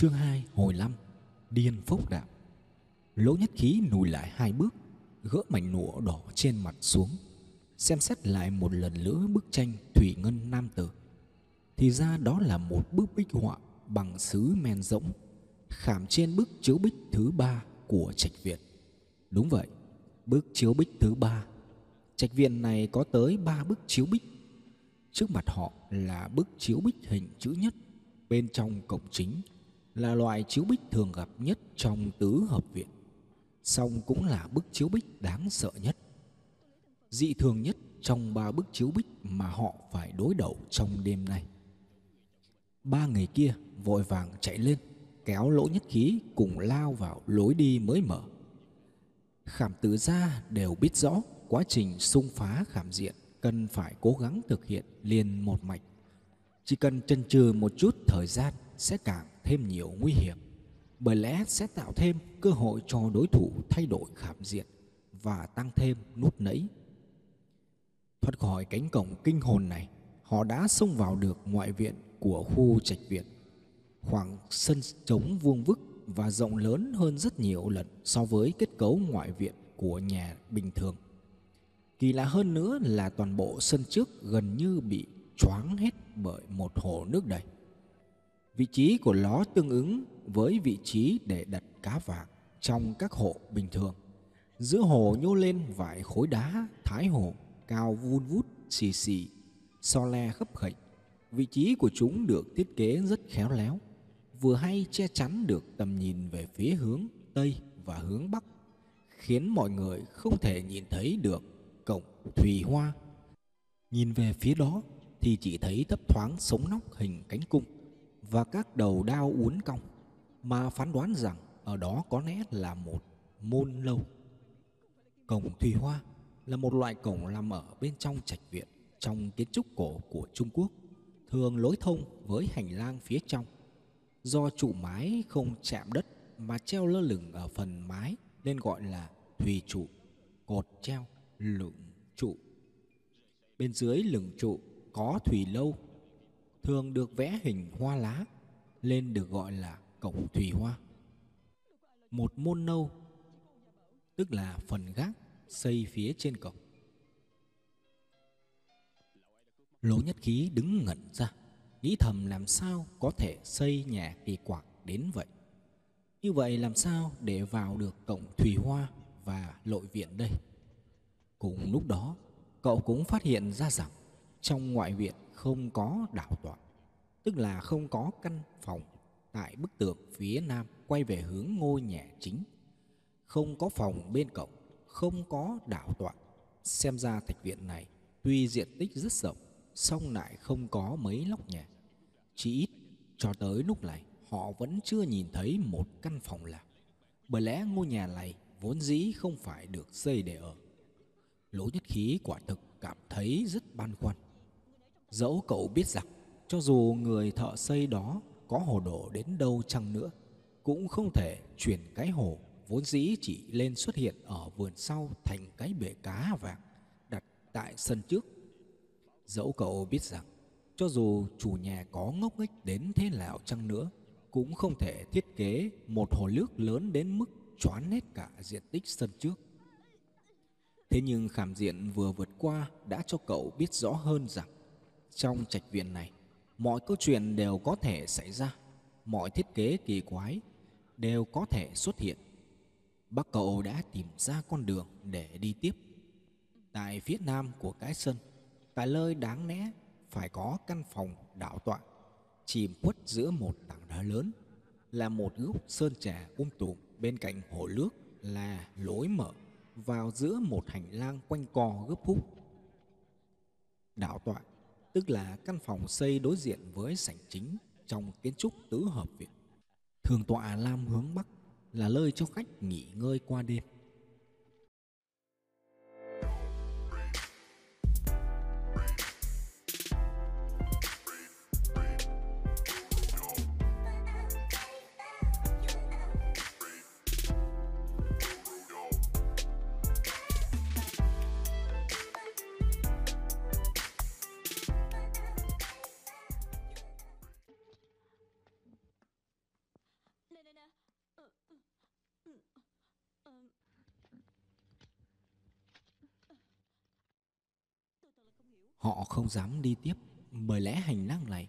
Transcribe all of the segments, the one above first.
Chương 2 hồi 5 Điên phốc đạo. Lỗ nhất khí lùi lại hai bước, Gỡ mảnh nụa đỏ trên mặt xuống, Xem xét lại một lần nữa bức tranh Thủy Ngân Nam Tử. Thì ra đó là một bức bích họa Bằng sứ men rỗng, Khảm trên bức chiếu bích thứ ba Của trạch viện. Đúng vậy, Bức chiếu bích thứ ba. Trạch viện này có tới ba bức chiếu bích. Trước mặt họ là bức chiếu bích hình chữ nhất, Bên trong cổng chính là loại chiếu bích thường gặp nhất trong tứ hợp viện. Song cũng là bức chiếu bích đáng sợ nhất. Dị thường nhất trong ba bức chiếu bích mà họ phải đối đầu trong đêm nay. Ba người kia vội vàng chạy lên, kéo lỗ nhất khí cùng lao vào lối đi mới mở. Khảm tử gia đều biết rõ quá trình xung phá khảm diện cần phải cố gắng thực hiện liền một mạch. Chỉ cần chần chừ một chút thời gian sẽ càng thêm nhiều nguy hiểm, bởi lẽ sẽ tạo thêm cơ hội cho đối thủ thay đổi khảm diện và tăng thêm nút nẫy. Thoát khỏi cánh cổng kinh hồn này, họ đã xông vào được ngoại viện của khu trạch viện. Khoảng sân trống vuông vức và rộng lớn hơn rất nhiều lần so với kết cấu ngoại viện của nhà bình thường. Kỳ lạ hơn nữa là toàn bộ sân trước gần như bị choáng hết bởi một hồ nước đầy. Vị trí của nó tương ứng với vị trí để đặt cá vàng trong các hộ bình thường. Giữa hồ nhô lên vài khối đá thái hồ cao vun vút xì xì, so le khấp khệnh. Vị trí của chúng được thiết kế rất khéo léo, vừa hay che chắn được tầm nhìn về phía hướng Tây và hướng Bắc, khiến mọi người không thể nhìn thấy được cổng Thùy Hoa. Nhìn về phía đó thì chỉ thấy thấp thoáng sống nóc hình cánh cung và các đầu đao uốn cong mà phán đoán rằng ở đó có lẽ là một môn lâu. Cổng Thùy Hoa là một loại cổng nằm ở bên trong trạch viện trong kiến trúc cổ của Trung Quốc, thường lối thông với hành lang phía trong. Do trụ mái không chạm đất mà treo lơ lửng ở phần mái nên gọi là thùy trụ, cột treo, lửng trụ. Bên dưới lửng trụ có thủy lâu thường được vẽ hình hoa lá lên được gọi là cổng thủy hoa. Một môn nâu tức là phần gác xây phía trên cổng. Lỗ Nhất Khí đứng ngẩn ra, nghĩ thầm làm sao có thể xây nhà kỳ quặc đến vậy. Như vậy làm sao để vào được cổng thủy hoa và lội viện đây? Cùng lúc đó, cậu cũng phát hiện ra rằng trong ngoại viện không có đạo tọa, tức là không có căn phòng tại bức tường phía nam quay về hướng ngôi nhà chính. Không có phòng bên cổng, không có đạo tọa. Xem ra thạch viện này tuy diện tích rất rộng, song lại không có mấy lóc nhà. Chỉ ít cho tới lúc này họ vẫn chưa nhìn thấy một căn phòng nào. Bởi lẽ ngôi nhà này vốn dĩ không phải được xây để ở. Lỗ nhất khí quả thực cảm thấy rất băn khoăn. Dẫu cậu biết rằng, cho dù người thợ xây đó có hồ đồ đến đâu chăng nữa, cũng không thể chuyển cái hồ vốn dĩ chỉ lên xuất hiện ở vườn sau thành cái bể cá vàng đặt tại sân trước. Dẫu cậu biết rằng, cho dù chủ nhà có ngốc nghếch đến thế nào chăng nữa, cũng không thể thiết kế một hồ nước lớn đến mức choán hết cả diện tích sân trước. Thế nhưng khảm diện vừa vượt qua đã cho cậu biết rõ hơn rằng trong trạch viện này, mọi câu chuyện đều có thể xảy ra, mọi thiết kế kỳ quái đều có thể xuất hiện. Bác cậu đã tìm ra con đường để đi tiếp. Tại phía nam của cái sân, tại nơi đáng lẽ phải có căn phòng đảo tọa, chìm khuất giữa một tảng đá lớn, là một gốc sơn trà um tùm bên cạnh hồ nước là lối mở vào giữa một hành lang quanh co gấp khúc. Đảo tọa tức là căn phòng xây đối diện với sảnh chính trong kiến trúc tứ hợp viện. Thường tọa lam hướng bắc là nơi cho khách nghỉ ngơi qua đêm. Họ không dám đi tiếp bởi lẽ hành lang này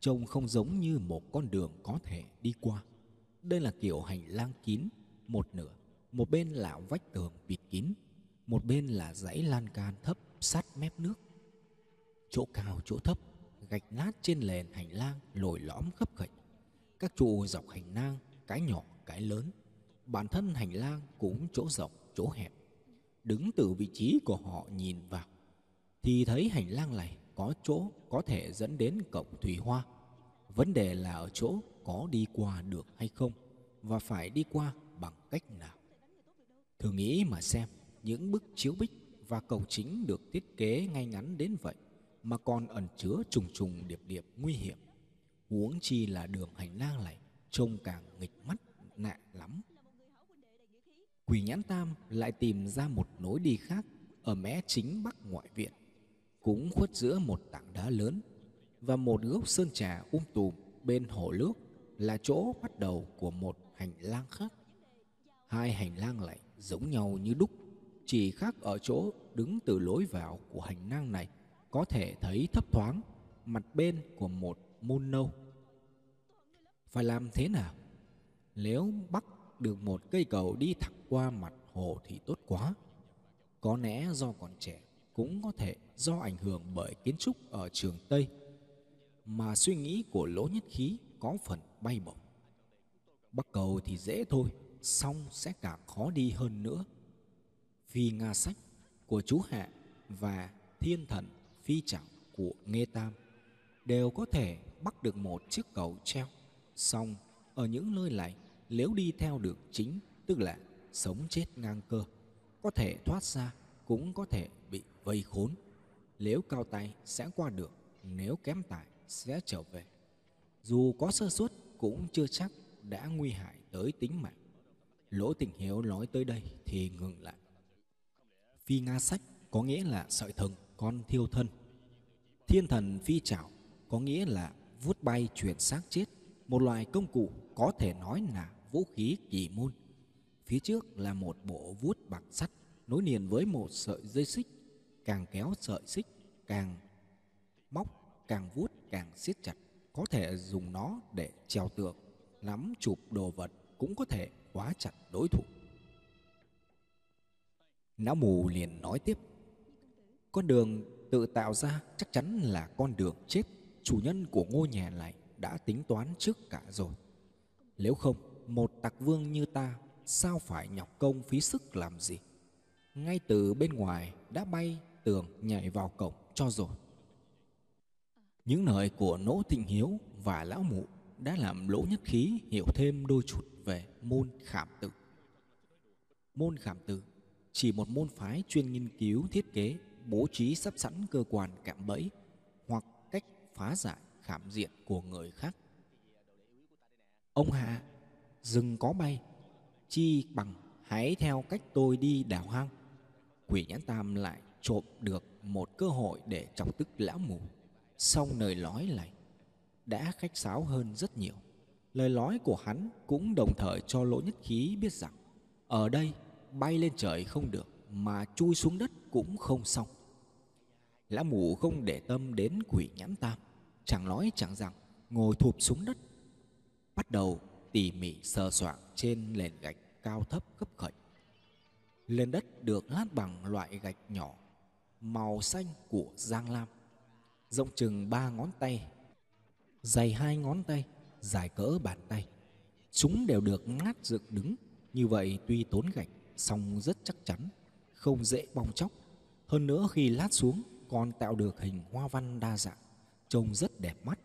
trông không giống như một con đường có thể đi qua. Đây là kiểu hành lang kín, một nửa, một bên là vách tường bịt kín, một bên là dãy lan can thấp sát mép nước. Chỗ cao chỗ thấp, gạch lát trên nền hành lang lồi lõm khấp khệch. Các trụ dọc hành lang, cái nhỏ cái lớn. Bản thân hành lang cũng chỗ rộng chỗ hẹp. Đứng từ vị trí của họ nhìn vào thì thấy hành lang này có chỗ có thể dẫn đến cổng thủy hoa. Vấn đề là ở chỗ có đi qua được hay không và phải đi qua bằng cách nào. Thử nghĩ mà xem, những bức chiếu bích và cầu chính được thiết kế ngay ngắn đến vậy mà còn ẩn chứa trùng trùng điệp điệp nguy hiểm. Huống chi là đường hành lang này trông càng nghịch mắt nạ lắm. Quỷ nhãn tam lại tìm ra một nối đi khác ở mé chính bắc ngoại viện cũng khuất giữa một tảng đá lớn và một gốc sơn trà um tùm bên hồ nước là chỗ bắt đầu của một hành lang khác. Hai hành lang lại giống nhau như đúc, chỉ khác ở chỗ đứng từ lối vào của hành lang này có thể thấy thấp thoáng mặt bên của một môn nâu. Phải làm thế nào? Nếu bắt được một cây cầu đi thẳng qua mặt hồ thì tốt quá. Có lẽ do còn trẻ cũng có thể do ảnh hưởng bởi kiến trúc ở trường Tây mà suy nghĩ của Lỗ Nhất Khí có phần bay bổng. Bắc cầu thì dễ thôi, song sẽ càng khó đi hơn nữa. Vì Nga sách của chú Hạ và Thiên Thần Phi Trọng của Nghê Tam đều có thể bắt được một chiếc cầu treo. Song ở những nơi này nếu đi theo đường chính tức là sống chết ngang cơ có thể thoát ra cũng có thể bị vây khốn. Nếu cao tay sẽ qua được, nếu kém tài sẽ trở về. Dù có sơ suất cũng chưa chắc đã nguy hại tới tính mạng. Lỗ tình hiếu nói tới đây thì ngừng lại. Phi Nga sách có nghĩa là sợi thừng con thiêu thân. Thiên thần phi trảo có nghĩa là vuốt bay chuyển xác chết, một loại công cụ có thể nói là vũ khí kỳ môn. Phía trước là một bộ vuốt bằng sắt nối liền với một sợi dây xích càng kéo sợi xích, càng móc, càng vuốt, càng siết chặt, có thể dùng nó để treo tường nắm chụp đồ vật cũng có thể khóa chặt đối thủ. Não mù liền nói tiếp, con đường tự tạo ra chắc chắn là con đường chết. Chủ nhân của ngôi nhà này đã tính toán trước cả rồi. Nếu không, một tặc vương như ta sao phải nhọc công phí sức làm gì? Ngay từ bên ngoài đã bay tường nhảy vào cổng cho rồi. Những lời của Nỗ Thịnh Hiếu và Lão Mụ đã làm Lỗ Nhất Khí hiểu thêm đôi chút về môn khảm tử. Môn khảm tử chỉ một môn phái chuyên nghiên cứu thiết kế, bố trí sắp sẵn cơ quan cạm bẫy hoặc cách phá giải khảm diện của người khác. Ông Hạ, rừng có bay, chi bằng hãy theo cách tôi đi đào hang quỷ nhãn tam lại trộm được một cơ hội để chọc tức lão mù. Song lời nói này, đã khách sáo hơn rất nhiều. Lời nói của hắn cũng đồng thời cho lỗ nhất khí biết rằng, ở đây bay lên trời không được mà chui xuống đất cũng không xong. Lão mù không để tâm đến quỷ nhãn tam, chẳng nói chẳng rằng ngồi thụp xuống đất, bắt đầu tỉ mỉ sờ soạng trên nền gạch cao thấp gấp khởi. Lên đất được lát bằng loại gạch nhỏ màu xanh của Giang Lam, rộng chừng ba ngón tay, dày hai ngón tay, dài cỡ bàn tay. Chúng đều được ngát dựng đứng, như vậy tuy tốn gạch, song rất chắc chắn, không dễ bong chóc. Hơn nữa khi lát xuống còn tạo được hình hoa văn đa dạng, trông rất đẹp mắt.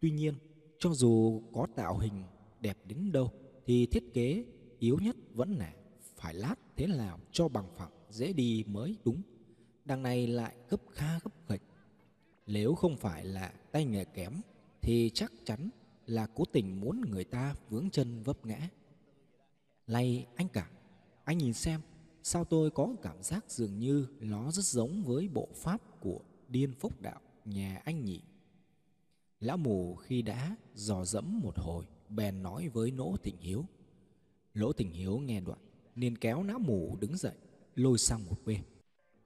Tuy nhiên, cho dù có tạo hình đẹp đến đâu thì thiết kế yếu nhất vẫn là phải lát thế nào cho bằng phẳng dễ đi mới đúng đằng này lại gấp kha gấp gạch nếu không phải là tay nghề kém thì chắc chắn là cố tình muốn người ta vướng chân vấp ngã lay anh cả anh nhìn xem sao tôi có cảm giác dường như nó rất giống với bộ pháp của điên phúc đạo nhà anh nhỉ lão mù khi đã dò dẫm một hồi bèn nói với Lỗ Thịnh Hiếu. Lỗ Thịnh Hiếu nghe đoạn, nên kéo lão mù đứng dậy, lôi sang một bên.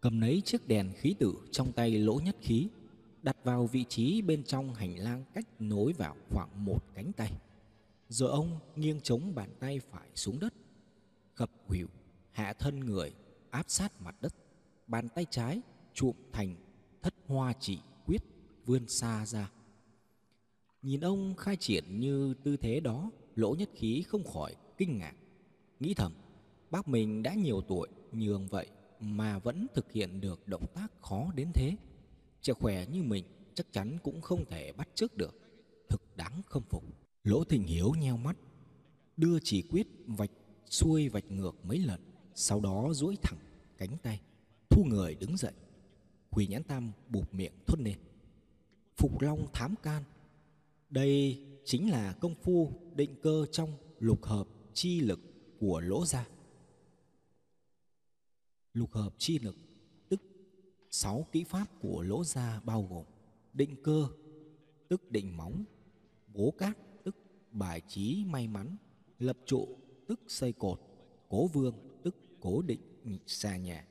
Cầm lấy chiếc đèn khí tử trong tay Lỗ Nhất Khí, đặt vào vị trí bên trong hành lang cách nối vào khoảng một cánh tay. Rồi ông nghiêng chống bàn tay phải xuống đất, gập khuỷu, hạ thân người, áp sát mặt đất. Bàn tay trái trụm thành thất hoa chỉ quyết vươn xa ra. Nhìn ông khai triển như tư thế đó, lỗ nhất khí không khỏi kinh ngạc. Nghĩ thầm, bác mình đã nhiều tuổi nhường vậy mà vẫn thực hiện được động tác khó đến thế. Trẻ khỏe như mình chắc chắn cũng không thể bắt chước được. Thực đáng khâm phục. Lỗ Thịnh Hiếu nheo mắt, đưa chỉ quyết vạch xuôi vạch ngược mấy lần, sau đó duỗi thẳng cánh tay, thu người đứng dậy. Quỳ Nhãn Tam bụp miệng thốt lên. Phục Long thám can. Đây chính là công phu định cơ trong lục hợp chi lực của lỗ gia. Lục hợp chi lực tức sáu kỹ pháp của lỗ gia bao gồm định cơ tức định móng, bố cát tức bài trí may mắn, lập trụ tức xây cột, cố vương tức cố định xa nhà,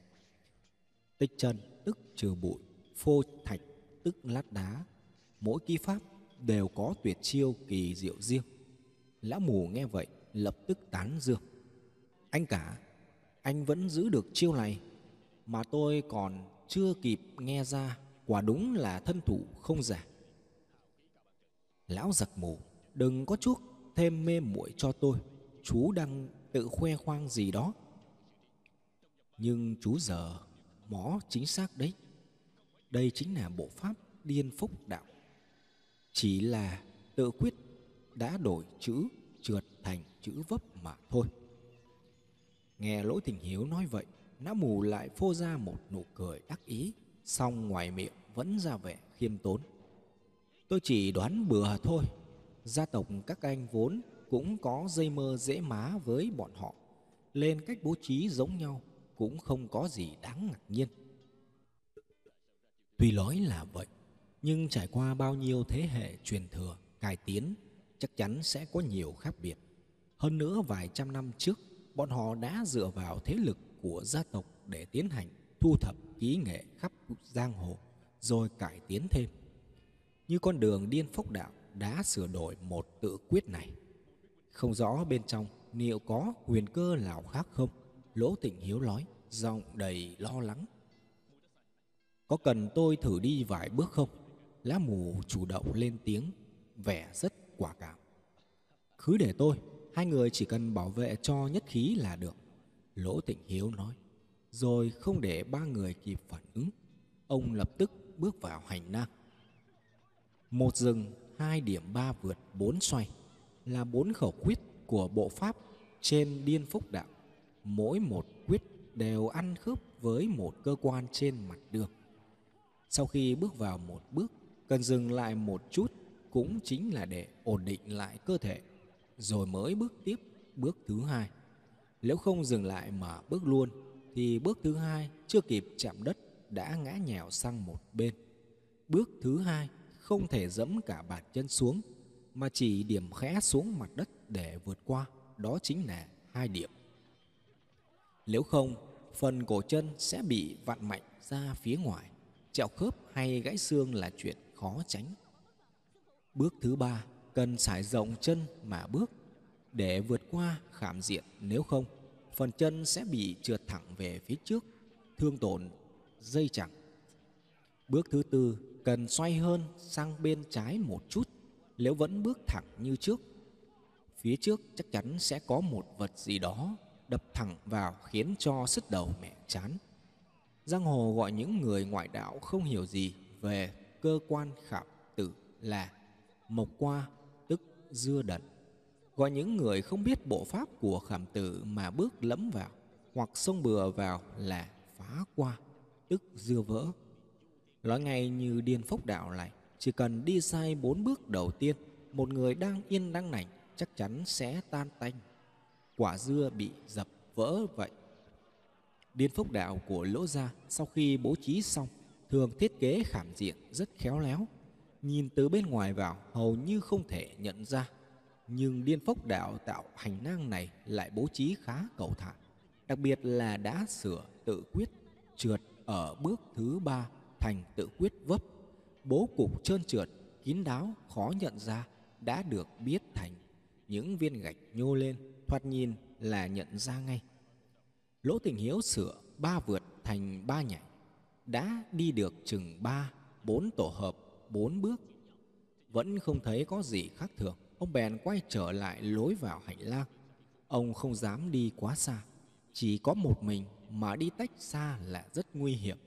tích chân tức trừ bụi, phô thạch tức lát đá. Mỗi kỹ pháp đều có tuyệt chiêu kỳ diệu riêng. Lão mù nghe vậy lập tức tán dương. Anh cả, anh vẫn giữ được chiêu này mà tôi còn chưa kịp nghe ra quả đúng là thân thủ không giả. Lão giặc mù, đừng có chuốc thêm mê muội cho tôi. Chú đang tự khoe khoang gì đó. Nhưng chú giờ mó chính xác đấy. Đây chính là bộ pháp điên phúc đạo. Chỉ là tự quyết đã đổi chữ trượt thành chữ vấp mà thôi. Nghe Lỗ Tình Hiếu nói vậy, nã mù lại phô ra một nụ cười đắc ý, song ngoài miệng vẫn ra vẻ khiêm tốn. Tôi chỉ đoán bừa thôi, gia tộc các anh vốn cũng có dây mơ dễ má với bọn họ, lên cách bố trí giống nhau cũng không có gì đáng ngạc nhiên. Tuy nói là vậy, nhưng trải qua bao nhiêu thế hệ truyền thừa, cải tiến, chắc chắn sẽ có nhiều khác biệt. Hơn nữa vài trăm năm trước, bọn họ đã dựa vào thế lực của gia tộc để tiến hành thu thập kỹ nghệ khắp giang hồ, rồi cải tiến thêm. Như con đường điên phốc đạo đã sửa đổi một tự quyết này. Không rõ bên trong liệu có huyền cơ nào khác không? Lỗ Tịnh Hiếu nói, giọng đầy lo lắng. Có cần tôi thử đi vài bước không? Lá mù chủ động lên tiếng, vẻ rất quả cảm. Cứ để tôi, hai người chỉ cần bảo vệ cho nhất khí là được. Lỗ Tịnh Hiếu nói, rồi không để ba người kịp phản ứng. Ông lập tức bước vào hành lang. Một rừng, hai điểm ba vượt, bốn xoay là bốn khẩu quyết của bộ pháp trên điên phúc đạo. Mỗi một quyết đều ăn khớp với một cơ quan trên mặt đường. Sau khi bước vào một bước, cần dừng lại một chút cũng chính là để ổn định lại cơ thể, rồi mới bước tiếp bước thứ hai. Nếu không dừng lại mà bước luôn, thì bước thứ hai chưa kịp chạm đất đã ngã nhào sang một bên. Bước thứ hai không thể dẫm cả bàn chân xuống, mà chỉ điểm khẽ xuống mặt đất để vượt qua, đó chính là hai điểm. Nếu không, phần cổ chân sẽ bị vặn mạnh ra phía ngoài, trẹo khớp hay gãy xương là chuyện khó tránh. Bước thứ ba, cần sải rộng chân mà bước để vượt qua khảm diện nếu không, phần chân sẽ bị trượt thẳng về phía trước, thương tổn dây chẳng. Bước thứ tư, cần xoay hơn sang bên trái một chút nếu vẫn bước thẳng như trước. Phía trước chắc chắn sẽ có một vật gì đó đập thẳng vào khiến cho sứt đầu mẹ chán. Giang hồ gọi những người ngoại đạo không hiểu gì về cơ quan khảm tử là mộc qua dưa đận. Gọi những người không biết bộ pháp của khảm tử mà bước lẫm vào hoặc xông bừa vào là phá qua tức dưa vỡ. Nói ngay như điên phốc đạo này, chỉ cần đi sai bốn bước đầu tiên, một người đang yên đang nảnh chắc chắn sẽ tan tanh quả dưa bị dập vỡ vậy. Điên phốc đạo của lỗ gia sau khi bố trí xong thường thiết kế khảm diện rất khéo léo. Nhìn từ bên ngoài vào, hầu như không thể nhận ra. nhưng điên phốc đạo tạo hành lang này lại bố trí khá cầu thả. Đặc biệt là đã sửa tự quyết, trượt ở bước thứ ba thành tự quyết vấp. Bố cục trơn trượt, kín đáo, khó nhận ra, đã được biết thành. Những viên gạch nhô lên, thoạt nhìn là nhận ra ngay. Lỗ tình hiếu sửa ba vượt thành ba nhảy. Đã đi được chừng ba, bốn tổ hợp bốn bước, vẫn không thấy có gì khác thường. Ông bèn quay trở lại lối vào hành lang. Ông không dám đi quá xa, chỉ có một mình mà đi tách xa là rất nguy hiểm.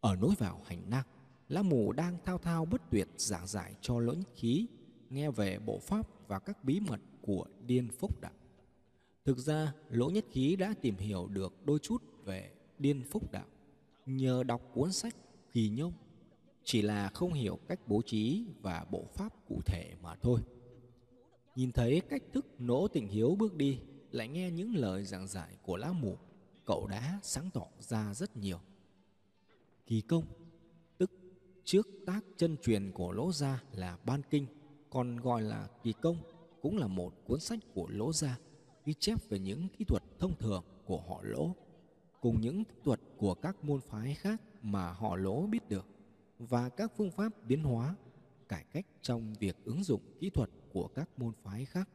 Ở lối vào hành lang, lá mù đang thao thao bất tuyệt giảng giải cho lỗ nhất khí, nghe về bộ pháp và các bí mật của điên phúc đạo. Thực ra, lỗ nhất khí đã tìm hiểu được đôi chút về điên phúc đạo. Nhờ đọc cuốn sách kỳ nhông chỉ là không hiểu cách bố trí và bộ pháp cụ thể mà thôi. Nhìn thấy cách thức nỗ tình hiếu bước đi, lại nghe những lời giảng giải của lá mù cậu đã sáng tỏ ra rất nhiều. Kỳ công, tức trước tác chân truyền của lỗ gia là ban kinh, còn gọi là kỳ công cũng là một cuốn sách của lỗ gia, ghi chép về những kỹ thuật thông thường của họ lỗ, cùng những kỹ thuật của các môn phái khác mà họ lỗ biết được và các phương pháp biến hóa, cải cách trong việc ứng dụng kỹ thuật của các môn phái khác.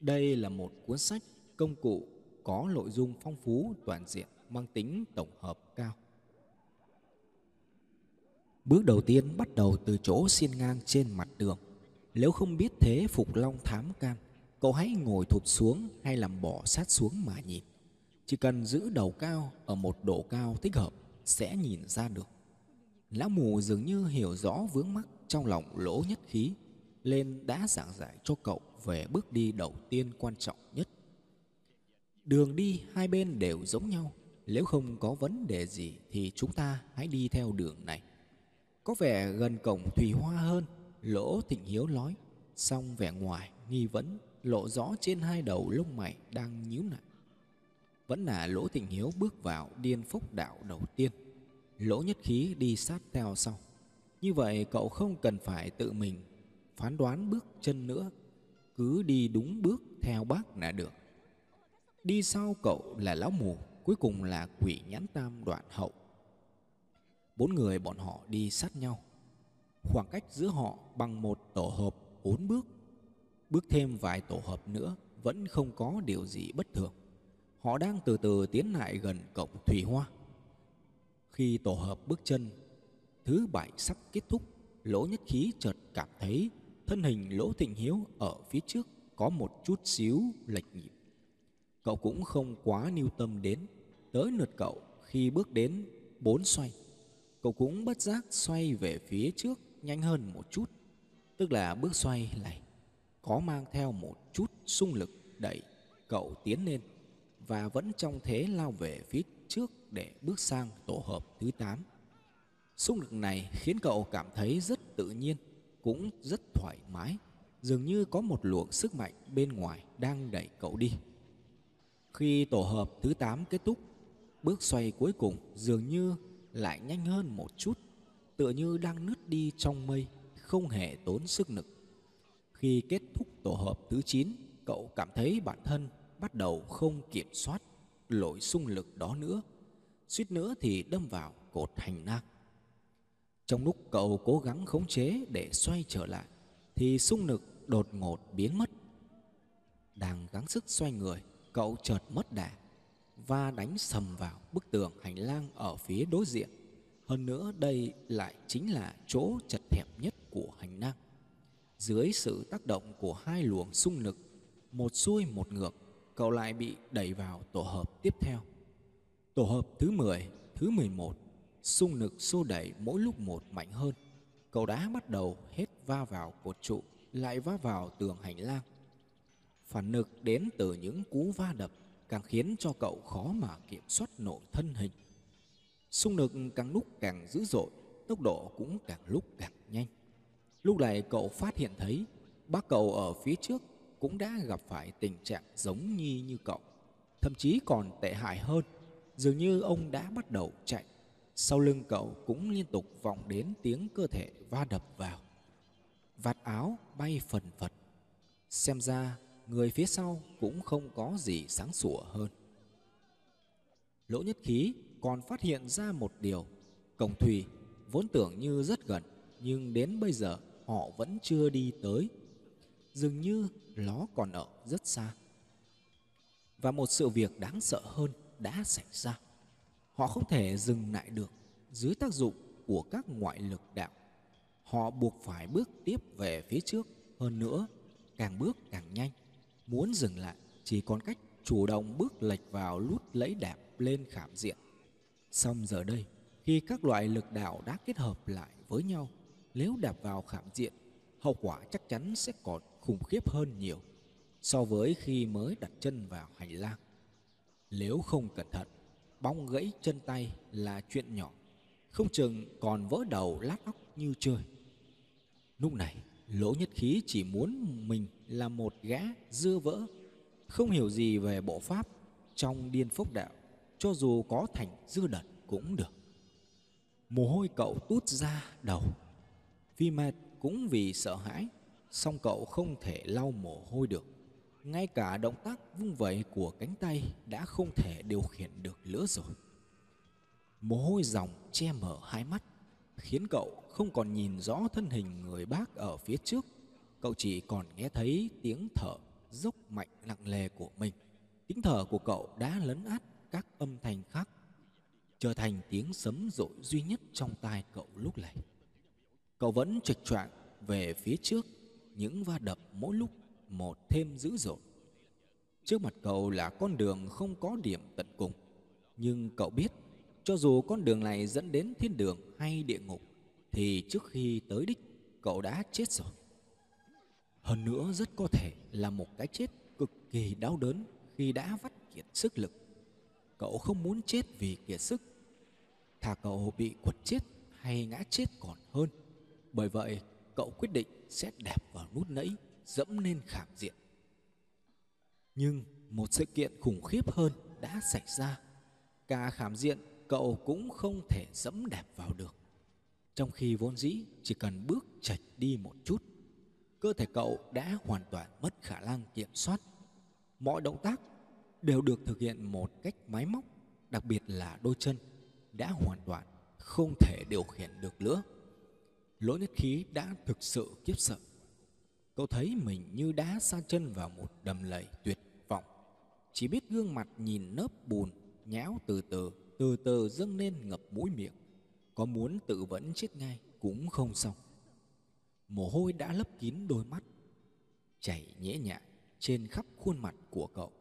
Đây là một cuốn sách công cụ có nội dung phong phú, toàn diện, mang tính tổng hợp cao. Bước đầu tiên bắt đầu từ chỗ xiên ngang trên mặt đường. Nếu không biết thế, phục long thám cam, cậu hãy ngồi thụt xuống hay làm bỏ sát xuống mà nhìn. Chỉ cần giữ đầu cao ở một độ cao thích hợp, sẽ nhìn ra được lão mù dường như hiểu rõ vướng mắc trong lòng lỗ nhất khí lên đã giảng giải cho cậu về bước đi đầu tiên quan trọng nhất. Đường đi hai bên đều giống nhau, nếu không có vấn đề gì thì chúng ta hãy đi theo đường này. Có vẻ gần cổng thủy hoa hơn, lỗ thịnh hiếu nói, song vẻ ngoài nghi vấn lộ rõ trên hai đầu lông mày đang nhíu lại. Vẫn là lỗ thịnh hiếu bước vào điên phúc đạo đầu tiên lỗ nhất khí đi sát theo sau. Như vậy cậu không cần phải tự mình phán đoán bước chân nữa. Cứ đi đúng bước theo bác là được. Đi sau cậu là lão mù, cuối cùng là quỷ nhãn tam đoạn hậu. Bốn người bọn họ đi sát nhau. Khoảng cách giữa họ bằng một tổ hợp bốn bước. Bước thêm vài tổ hợp nữa vẫn không có điều gì bất thường. Họ đang từ từ tiến lại gần cổng thủy hoa khi tổ hợp bước chân, thứ bảy sắp kết thúc, lỗ nhất khí chợt cảm thấy thân hình lỗ thịnh hiếu ở phía trước có một chút xíu lệch nhịp. Cậu cũng không quá lưu tâm đến, tới lượt cậu khi bước đến bốn xoay. Cậu cũng bất giác xoay về phía trước nhanh hơn một chút, tức là bước xoay này có mang theo một chút xung lực đẩy cậu tiến lên và vẫn trong thế lao về phía trước để bước sang tổ hợp thứ 8. Xung lực này khiến cậu cảm thấy rất tự nhiên, cũng rất thoải mái, dường như có một luồng sức mạnh bên ngoài đang đẩy cậu đi. Khi tổ hợp thứ 8 kết thúc, bước xoay cuối cùng dường như lại nhanh hơn một chút, tựa như đang nứt đi trong mây, không hề tốn sức lực. Khi kết thúc tổ hợp thứ 9, cậu cảm thấy bản thân bắt đầu không kiểm soát lỗi xung lực đó nữa. Suýt nữa thì đâm vào cột hành lang. Trong lúc cậu cố gắng khống chế để xoay trở lại, thì xung lực đột ngột biến mất. Đang gắng sức xoay người, cậu chợt mất đà và đánh sầm vào bức tường hành lang ở phía đối diện. Hơn nữa, đây lại chính là chỗ chật hẹp nhất của hành lang. Dưới sự tác động của hai luồng xung lực, một xuôi một ngược cậu lại bị đẩy vào tổ hợp tiếp theo. Tổ hợp thứ 10, thứ 11, xung lực xô đẩy mỗi lúc một mạnh hơn. Cậu đá bắt đầu hết va vào cột trụ, lại va vào tường hành lang. Phản lực đến từ những cú va đập càng khiến cho cậu khó mà kiểm soát nổi thân hình. Xung lực càng lúc càng dữ dội, tốc độ cũng càng lúc càng nhanh. Lúc này cậu phát hiện thấy bác cậu ở phía trước cũng đã gặp phải tình trạng giống nhi như cậu thậm chí còn tệ hại hơn dường như ông đã bắt đầu chạy sau lưng cậu cũng liên tục vọng đến tiếng cơ thể va đập vào vạt áo bay phần phật Xem ra người phía sau cũng không có gì sáng sủa hơn. Lỗ nhất khí còn phát hiện ra một điều. Cổng thủy vốn tưởng như rất gần, nhưng đến bây giờ họ vẫn chưa đi tới. Dường như nó còn ở rất xa. Và một sự việc đáng sợ hơn đã xảy ra. Họ không thể dừng lại được dưới tác dụng của các ngoại lực đạo. Họ buộc phải bước tiếp về phía trước hơn nữa, càng bước càng nhanh. Muốn dừng lại chỉ còn cách chủ động bước lệch vào lút lấy đạp lên khảm diện. Xong giờ đây, khi các loại lực đạo đã kết hợp lại với nhau, nếu đạp vào khảm diện, hậu quả chắc chắn sẽ còn khủng khiếp hơn nhiều so với khi mới đặt chân vào hành lang. Nếu không cẩn thận, bong gãy chân tay là chuyện nhỏ, không chừng còn vỡ đầu lát óc như chơi. Lúc này, Lỗ Nhất Khí chỉ muốn mình là một gã dưa vỡ, không hiểu gì về bộ pháp trong điên phốc đạo, cho dù có thành dư đợt cũng được. Mồ hôi cậu tút ra đầu, vì mệt cũng vì sợ hãi, song cậu không thể lau mồ hôi được. Ngay cả động tác vung vẩy của cánh tay đã không thể điều khiển được nữa rồi. Mồ hôi dòng che mở hai mắt, khiến cậu không còn nhìn rõ thân hình người bác ở phía trước. Cậu chỉ còn nghe thấy tiếng thở dốc mạnh nặng nề của mình. Tiếng thở của cậu đã lấn át các âm thanh khác, trở thành tiếng sấm rội duy nhất trong tai cậu lúc này. Cậu vẫn trịch choạng về phía trước, những va đập mỗi lúc một thêm dữ dội. Trước mặt cậu là con đường không có điểm tận cùng, nhưng cậu biết cho dù con đường này dẫn đến thiên đường hay địa ngục thì trước khi tới đích cậu đã chết rồi. Hơn nữa rất có thể là một cái chết cực kỳ đau đớn khi đã vắt kiệt sức lực. Cậu không muốn chết vì kiệt sức. Thà cậu bị quật chết hay ngã chết còn hơn. Bởi vậy, cậu quyết định sẽ đẹp vào nút nẫy, dẫm lên khảm diện. Nhưng một sự kiện khủng khiếp hơn đã xảy ra. Cả khảm diện cậu cũng không thể dẫm đẹp vào được. Trong khi vốn dĩ chỉ cần bước chạch đi một chút, cơ thể cậu đã hoàn toàn mất khả năng kiểm soát. Mọi động tác đều được thực hiện một cách máy móc, đặc biệt là đôi chân đã hoàn toàn không thể điều khiển được nữa. Lỗ nhất khí đã thực sự kiếp sợ. Cậu thấy mình như đá sa chân vào một đầm lầy tuyệt vọng. Chỉ biết gương mặt nhìn nớp bùn, nhão từ từ, từ từ dâng lên ngập mũi miệng. Có muốn tự vẫn chết ngay cũng không xong. Mồ hôi đã lấp kín đôi mắt, chảy nhễ nhại trên khắp khuôn mặt của cậu.